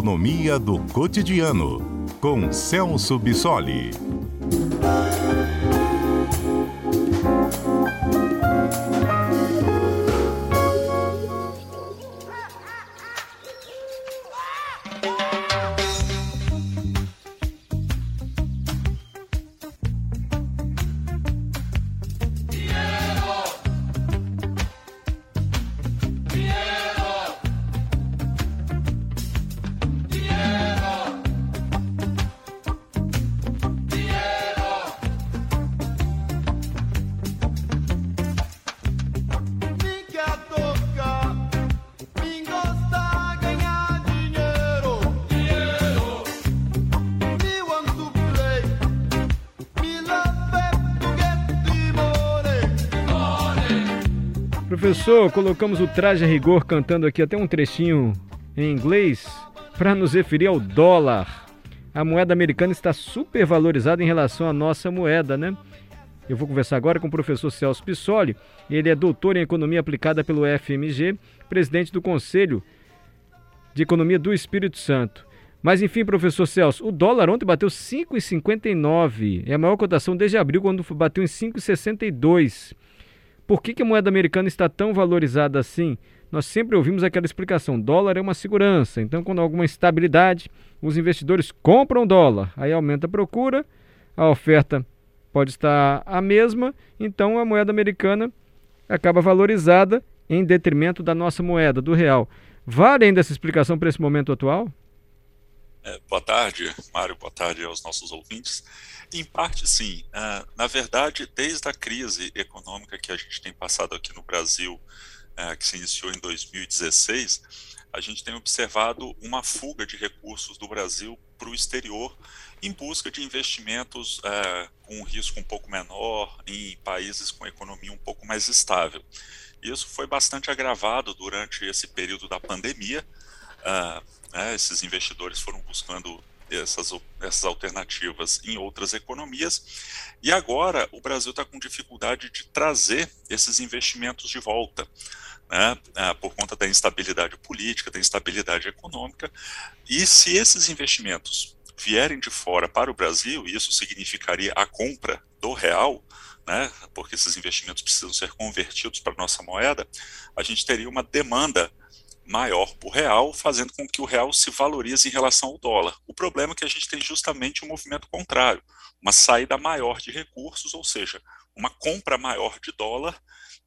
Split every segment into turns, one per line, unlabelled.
economia do cotidiano, com Celso Bissoli.
Professor, colocamos o traje a rigor cantando aqui até um trechinho em inglês para nos referir ao dólar. A moeda americana está super valorizada em relação à nossa moeda, né? Eu vou conversar agora com o professor Celso Pissoli. Ele é doutor em economia aplicada pelo FMG, presidente do Conselho de Economia do Espírito Santo. Mas enfim, professor Celso, o dólar ontem bateu 5,59. É a maior cotação desde abril, quando bateu em 5,62. Por que, que a moeda americana está tão valorizada assim? Nós sempre ouvimos aquela explicação: dólar é uma segurança. Então, quando há alguma instabilidade, os investidores compram dólar. Aí aumenta a procura, a oferta pode estar a mesma, então a moeda americana acaba valorizada em detrimento da nossa moeda, do real. Vale ainda essa explicação para esse momento atual?
É, boa tarde, Mário, boa tarde aos nossos ouvintes. Em parte, sim. Uh, na verdade, desde a crise econômica que a gente tem passado aqui no Brasil, uh, que se iniciou em 2016, a gente tem observado uma fuga de recursos do Brasil para o exterior em busca de investimentos uh, com um risco um pouco menor em países com economia um pouco mais estável. Isso foi bastante agravado durante esse período da pandemia. Uh, né, esses investidores foram buscando essas, essas alternativas em outras economias, e agora o Brasil está com dificuldade de trazer esses investimentos de volta. Né, ah, por conta da instabilidade política, da instabilidade econômica, e se esses investimentos vierem de fora para o Brasil, isso significaria a compra do real, né, porque esses investimentos precisam ser convertidos para a nossa moeda, a gente teria uma demanda maior por real, fazendo com que o real se valorize em relação ao dólar. O problema é que a gente tem justamente um movimento contrário, uma saída maior de recursos, ou seja, uma compra maior de dólar,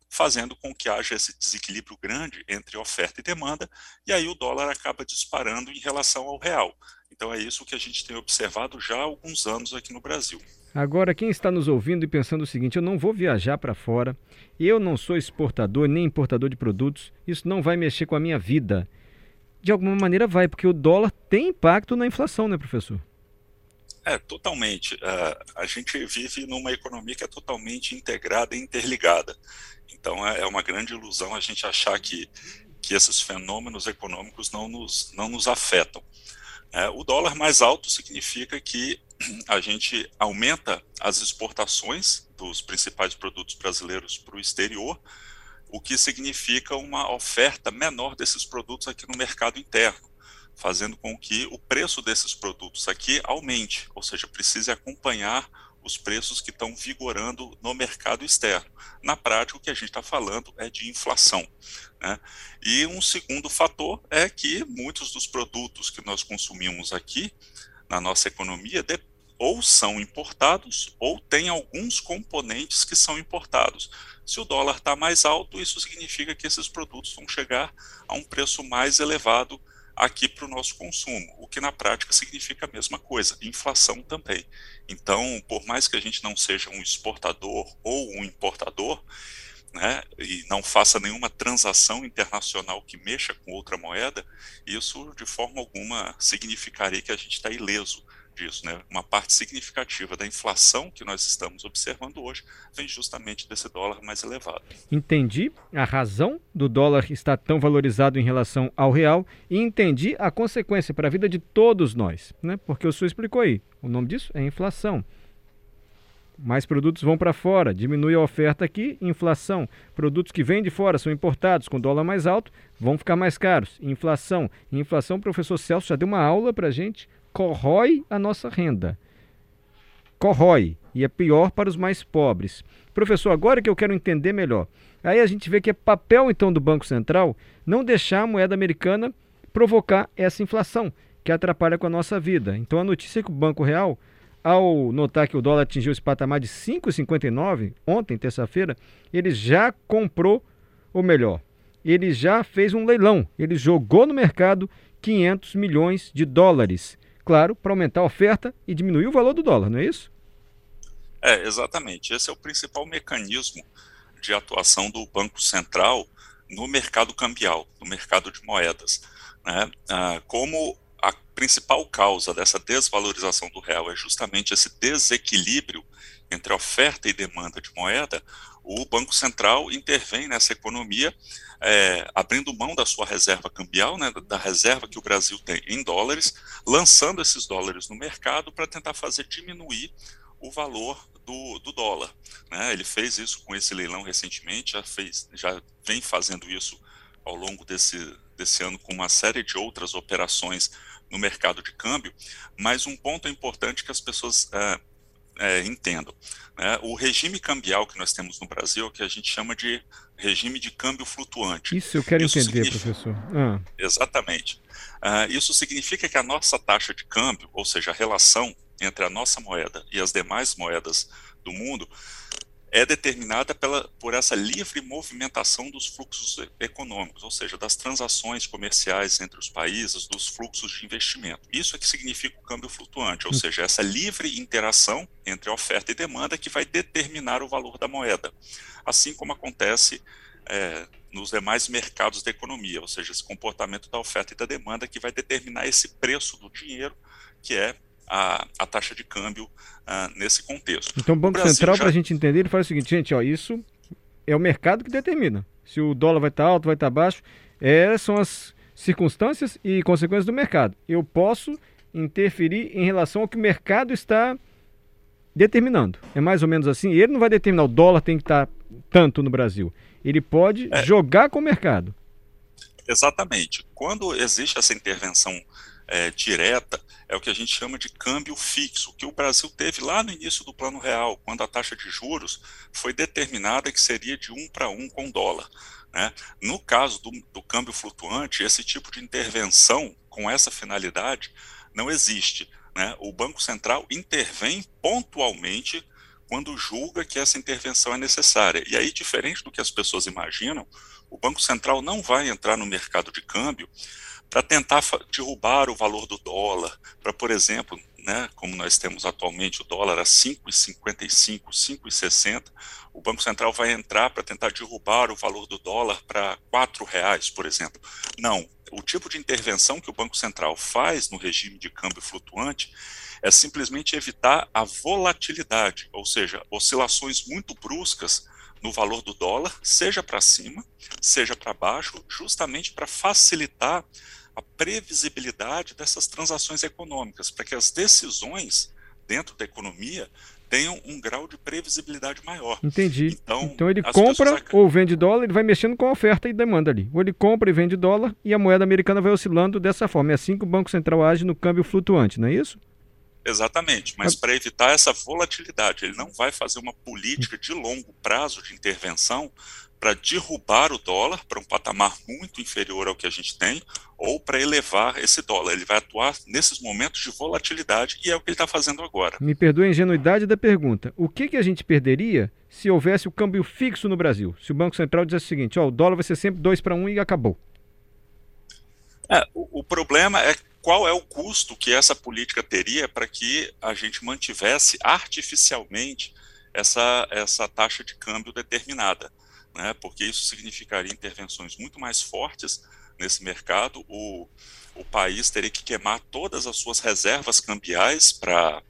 fazendo com que haja esse desequilíbrio grande entre oferta e demanda, e aí o dólar acaba disparando em relação ao real. Então é isso que a gente tem observado já há alguns anos aqui no Brasil.
Agora, quem está nos ouvindo e pensando o seguinte: eu não vou viajar para fora, eu não sou exportador nem importador de produtos, isso não vai mexer com a minha vida. De alguma maneira vai, porque o dólar tem impacto na inflação, né, professor?
É, totalmente. Uh, a gente vive numa economia que é totalmente integrada e interligada. Então é, é uma grande ilusão a gente achar que, que esses fenômenos econômicos não nos, não nos afetam. É, o dólar mais alto significa que a gente aumenta as exportações dos principais produtos brasileiros para o exterior, o que significa uma oferta menor desses produtos aqui no mercado interno, fazendo com que o preço desses produtos aqui aumente, ou seja, precise acompanhar os preços que estão vigorando no mercado externo. Na prática, o que a gente está falando é de inflação. Né? E um segundo fator é que muitos dos produtos que nós consumimos aqui na nossa economia ou são importados ou tem alguns componentes que são importados. Se o dólar está mais alto, isso significa que esses produtos vão chegar a um preço mais elevado aqui para o nosso consumo, o que na prática significa a mesma coisa, inflação também. Então, por mais que a gente não seja um exportador ou um importador, né, e não faça nenhuma transação internacional que mexa com outra moeda, isso de forma alguma significaria que a gente está ileso disso. Né? Uma parte significativa da inflação que nós estamos observando hoje vem justamente desse dólar mais elevado.
Entendi a razão do dólar estar tão valorizado em relação ao real e entendi a consequência para a vida de todos nós, né? porque o senhor explicou aí. O nome disso é inflação. mais produtos vão para fora, diminui a oferta aqui, inflação. Produtos que vêm de fora são importados com dólar mais alto, vão ficar mais caros. Inflação. Inflação, o professor Celso já deu uma aula para gente, corrói a nossa renda. Corrói. E é pior para os mais pobres. Professor, agora que eu quero entender melhor. Aí a gente vê que é papel, então, do Banco Central não deixar a moeda americana provocar essa inflação que atrapalha com a nossa vida. Então a notícia é que o Banco Real ao notar que o dólar atingiu esse patamar de 5,59 ontem, terça-feira, ele já comprou, ou melhor, ele já fez um leilão, ele jogou no mercado 500 milhões de dólares. Claro, para aumentar a oferta e diminuir o valor do dólar, não é isso?
É, exatamente. Esse é o principal mecanismo de atuação do Banco Central no mercado cambial, no mercado de moedas. Né? Ah, como principal causa dessa desvalorização do real é justamente esse desequilíbrio entre oferta e demanda de moeda, o Banco Central intervém nessa economia, é, abrindo mão da sua reserva cambial, né, da reserva que o Brasil tem em dólares, lançando esses dólares no mercado para tentar fazer diminuir o valor do, do dólar. Né? Ele fez isso com esse leilão recentemente, já, fez, já vem fazendo isso ao longo desse, desse ano com uma série de outras operações no mercado de câmbio, mas um ponto importante que as pessoas é, é, entendam. Né? O regime cambial que nós temos no Brasil é que a gente chama de regime de câmbio flutuante.
Isso eu quero isso entender, professor. Ah.
Exatamente. Uh, isso significa que a nossa taxa de câmbio, ou seja, a relação entre a nossa moeda e as demais moedas do mundo, é determinada pela, por essa livre movimentação dos fluxos econômicos, ou seja, das transações comerciais entre os países, dos fluxos de investimento. Isso é que significa o câmbio flutuante, ou hum. seja, essa livre interação entre oferta e demanda que vai determinar o valor da moeda, assim como acontece é, nos demais mercados da economia, ou seja, esse comportamento da oferta e da demanda que vai determinar esse preço do dinheiro, que é a, a taxa de câmbio uh, nesse contexto.
Então, o Banco o Central, já... para a gente entender, ele faz o seguinte, gente, ó, isso é o mercado que determina. Se o dólar vai estar tá alto, vai estar tá baixo, é, são as circunstâncias e consequências do mercado. Eu posso interferir em relação ao que o mercado está determinando. É mais ou menos assim. Ele não vai determinar o dólar tem que estar tanto no Brasil. Ele pode é. jogar com o mercado.
Exatamente. Quando existe essa intervenção é, direta é o que a gente chama de câmbio fixo, que o Brasil teve lá no início do Plano Real, quando a taxa de juros foi determinada que seria de um para um com dólar. Né? No caso do, do câmbio flutuante, esse tipo de intervenção com essa finalidade não existe. Né? O Banco Central intervém pontualmente quando julga que essa intervenção é necessária. E aí, diferente do que as pessoas imaginam, o Banco Central não vai entrar no mercado de câmbio para tentar derrubar o valor do dólar, para, por exemplo, né, como nós temos atualmente o dólar a 5,55, 5,60, o Banco Central vai entrar para tentar derrubar o valor do dólar para R$ reais, por exemplo. Não, o tipo de intervenção que o Banco Central faz no regime de câmbio flutuante é simplesmente evitar a volatilidade, ou seja, oscilações muito bruscas no valor do dólar, seja para cima, seja para baixo, justamente para facilitar a previsibilidade dessas transações econômicas, para que as decisões dentro da economia tenham um grau de previsibilidade maior.
Entendi. Então, então ele compra pessoas... ou vende dólar, ele vai mexendo com a oferta e demanda ali. Ou ele compra e vende dólar e a moeda americana vai oscilando dessa forma. É assim que o Banco Central age no câmbio flutuante, não é isso?
Exatamente, mas para evitar essa volatilidade, ele não vai fazer uma política de longo prazo de intervenção para derrubar o dólar para um patamar muito inferior ao que a gente tem, ou para elevar esse dólar. Ele vai atuar nesses momentos de volatilidade e é o que ele está fazendo agora.
Me perdoe a ingenuidade da pergunta. O que, que a gente perderia se houvesse o câmbio fixo no Brasil? Se o Banco Central dissesse o seguinte: ó, o dólar vai ser sempre 2 para 1 um e acabou.
É, o, o problema é qual é o custo que essa política teria para que a gente mantivesse artificialmente essa, essa taxa de câmbio determinada né, porque isso significaria intervenções muito mais fortes nesse mercado. O, o país teria que queimar todas as suas reservas cambiais para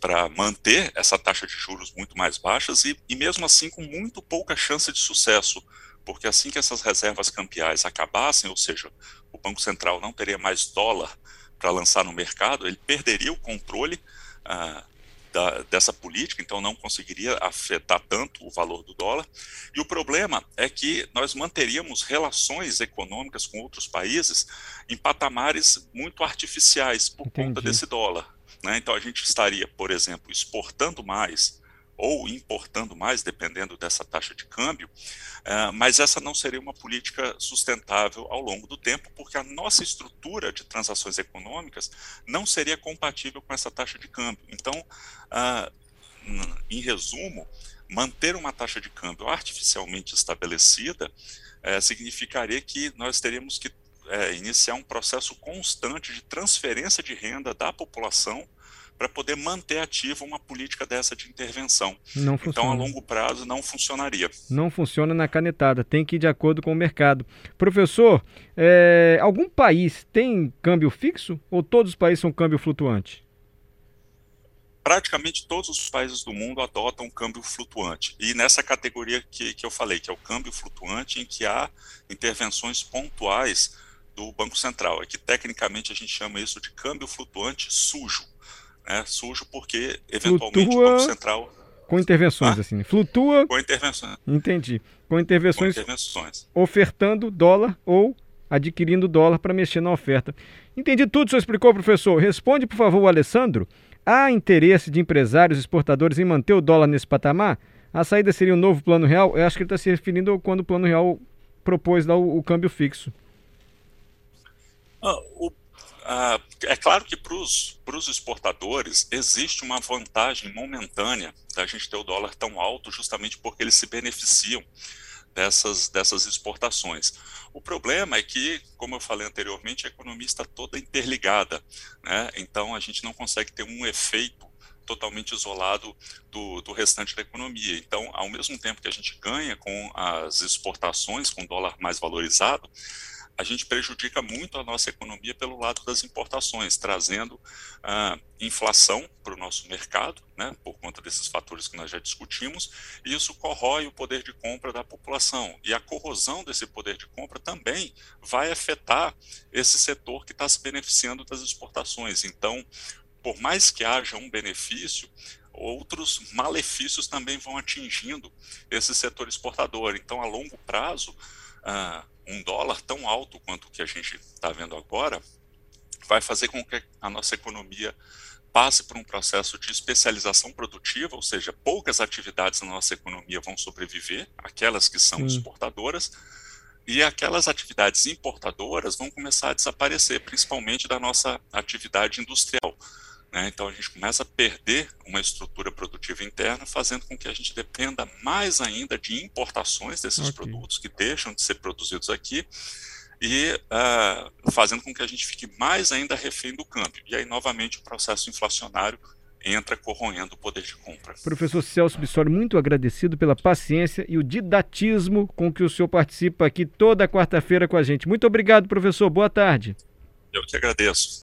para manter essa taxa de juros muito mais baixas e, e mesmo assim com muito pouca chance de sucesso, porque assim que essas reservas cambiais acabassem, ou seja, o Banco Central não teria mais dólar para lançar no mercado, ele perderia o controle ah, da, dessa política, então não conseguiria afetar tanto o valor do dólar. E o problema é que nós manteríamos relações econômicas com outros países em patamares muito artificiais por Entendi. conta desse dólar. Né? Então a gente estaria, por exemplo, exportando mais ou importando mais, dependendo dessa taxa de câmbio, uh, mas essa não seria uma política sustentável ao longo do tempo, porque a nossa estrutura de transações econômicas não seria compatível com essa taxa de câmbio. Então, uh, em resumo, manter uma taxa de câmbio artificialmente estabelecida uh, significaria que nós teríamos que iniciar um processo constante de transferência de renda da população para poder manter ativa uma política dessa de intervenção. Não funciona. Então, a longo prazo, não funcionaria.
Não funciona na canetada, tem que ir de acordo com o mercado. Professor, é, algum país tem câmbio fixo ou todos os países são câmbio flutuante?
praticamente todos os países do mundo adotam câmbio flutuante. E nessa categoria que, que eu falei, que é o câmbio flutuante, em que há intervenções pontuais do Banco Central. É que tecnicamente a gente chama isso de câmbio flutuante sujo né, sujo porque eventualmente Flutua... o Banco Central
com intervenções, ah? assim. Flutua.
Com intervenções.
Entendi. Com intervenções.
Com intervenções.
Ofertando dólar ou adquirindo dólar para mexer na oferta. Entendi tudo, o senhor explicou, professor. Responde, por favor, o Alessandro. Há interesse de empresários exportadores em manter o dólar nesse patamar? A saída seria um novo plano real? Eu acho que ele está se referindo quando o plano real propôs lá o, o câmbio fixo.
Ah, o ah, é claro que para os exportadores existe uma vantagem momentânea da gente ter o dólar tão alto, justamente porque eles se beneficiam dessas, dessas exportações. O problema é que, como eu falei anteriormente, a economia está toda interligada, né? então a gente não consegue ter um efeito totalmente isolado do, do, restante da economia. Então, ao mesmo tempo que a gente ganha com as exportações, com o dólar mais valorizado, a gente prejudica muito a nossa economia pelo lado das importações, trazendo ah, inflação para o nosso mercado, né, por conta desses fatores que nós já discutimos, e isso corrói o poder de compra da população. E a corrosão desse poder de compra também vai afetar esse setor que está se beneficiando das exportações. Então, por mais que haja um benefício, outros malefícios também vão atingindo esse setor exportador. Então, a longo prazo, ah, um dólar tão alto quanto o que a gente está vendo agora vai fazer com que a nossa economia passe por um processo de especialização produtiva, ou seja, poucas atividades na nossa economia vão sobreviver, aquelas que são exportadoras, e aquelas atividades importadoras vão começar a desaparecer, principalmente da nossa atividade industrial. Né? Então a gente começa a perder uma estrutura produtiva interna, fazendo com que a gente dependa mais ainda de importações desses okay. produtos que deixam de ser produzidos aqui e uh, fazendo com que a gente fique mais ainda refém do câmbio. E aí, novamente, o processo inflacionário entra corroendo o poder de compra.
Professor Celso Bissori, muito agradecido pela paciência e o didatismo com que o senhor participa aqui toda quarta-feira com a gente. Muito obrigado, professor. Boa tarde.
Eu que agradeço.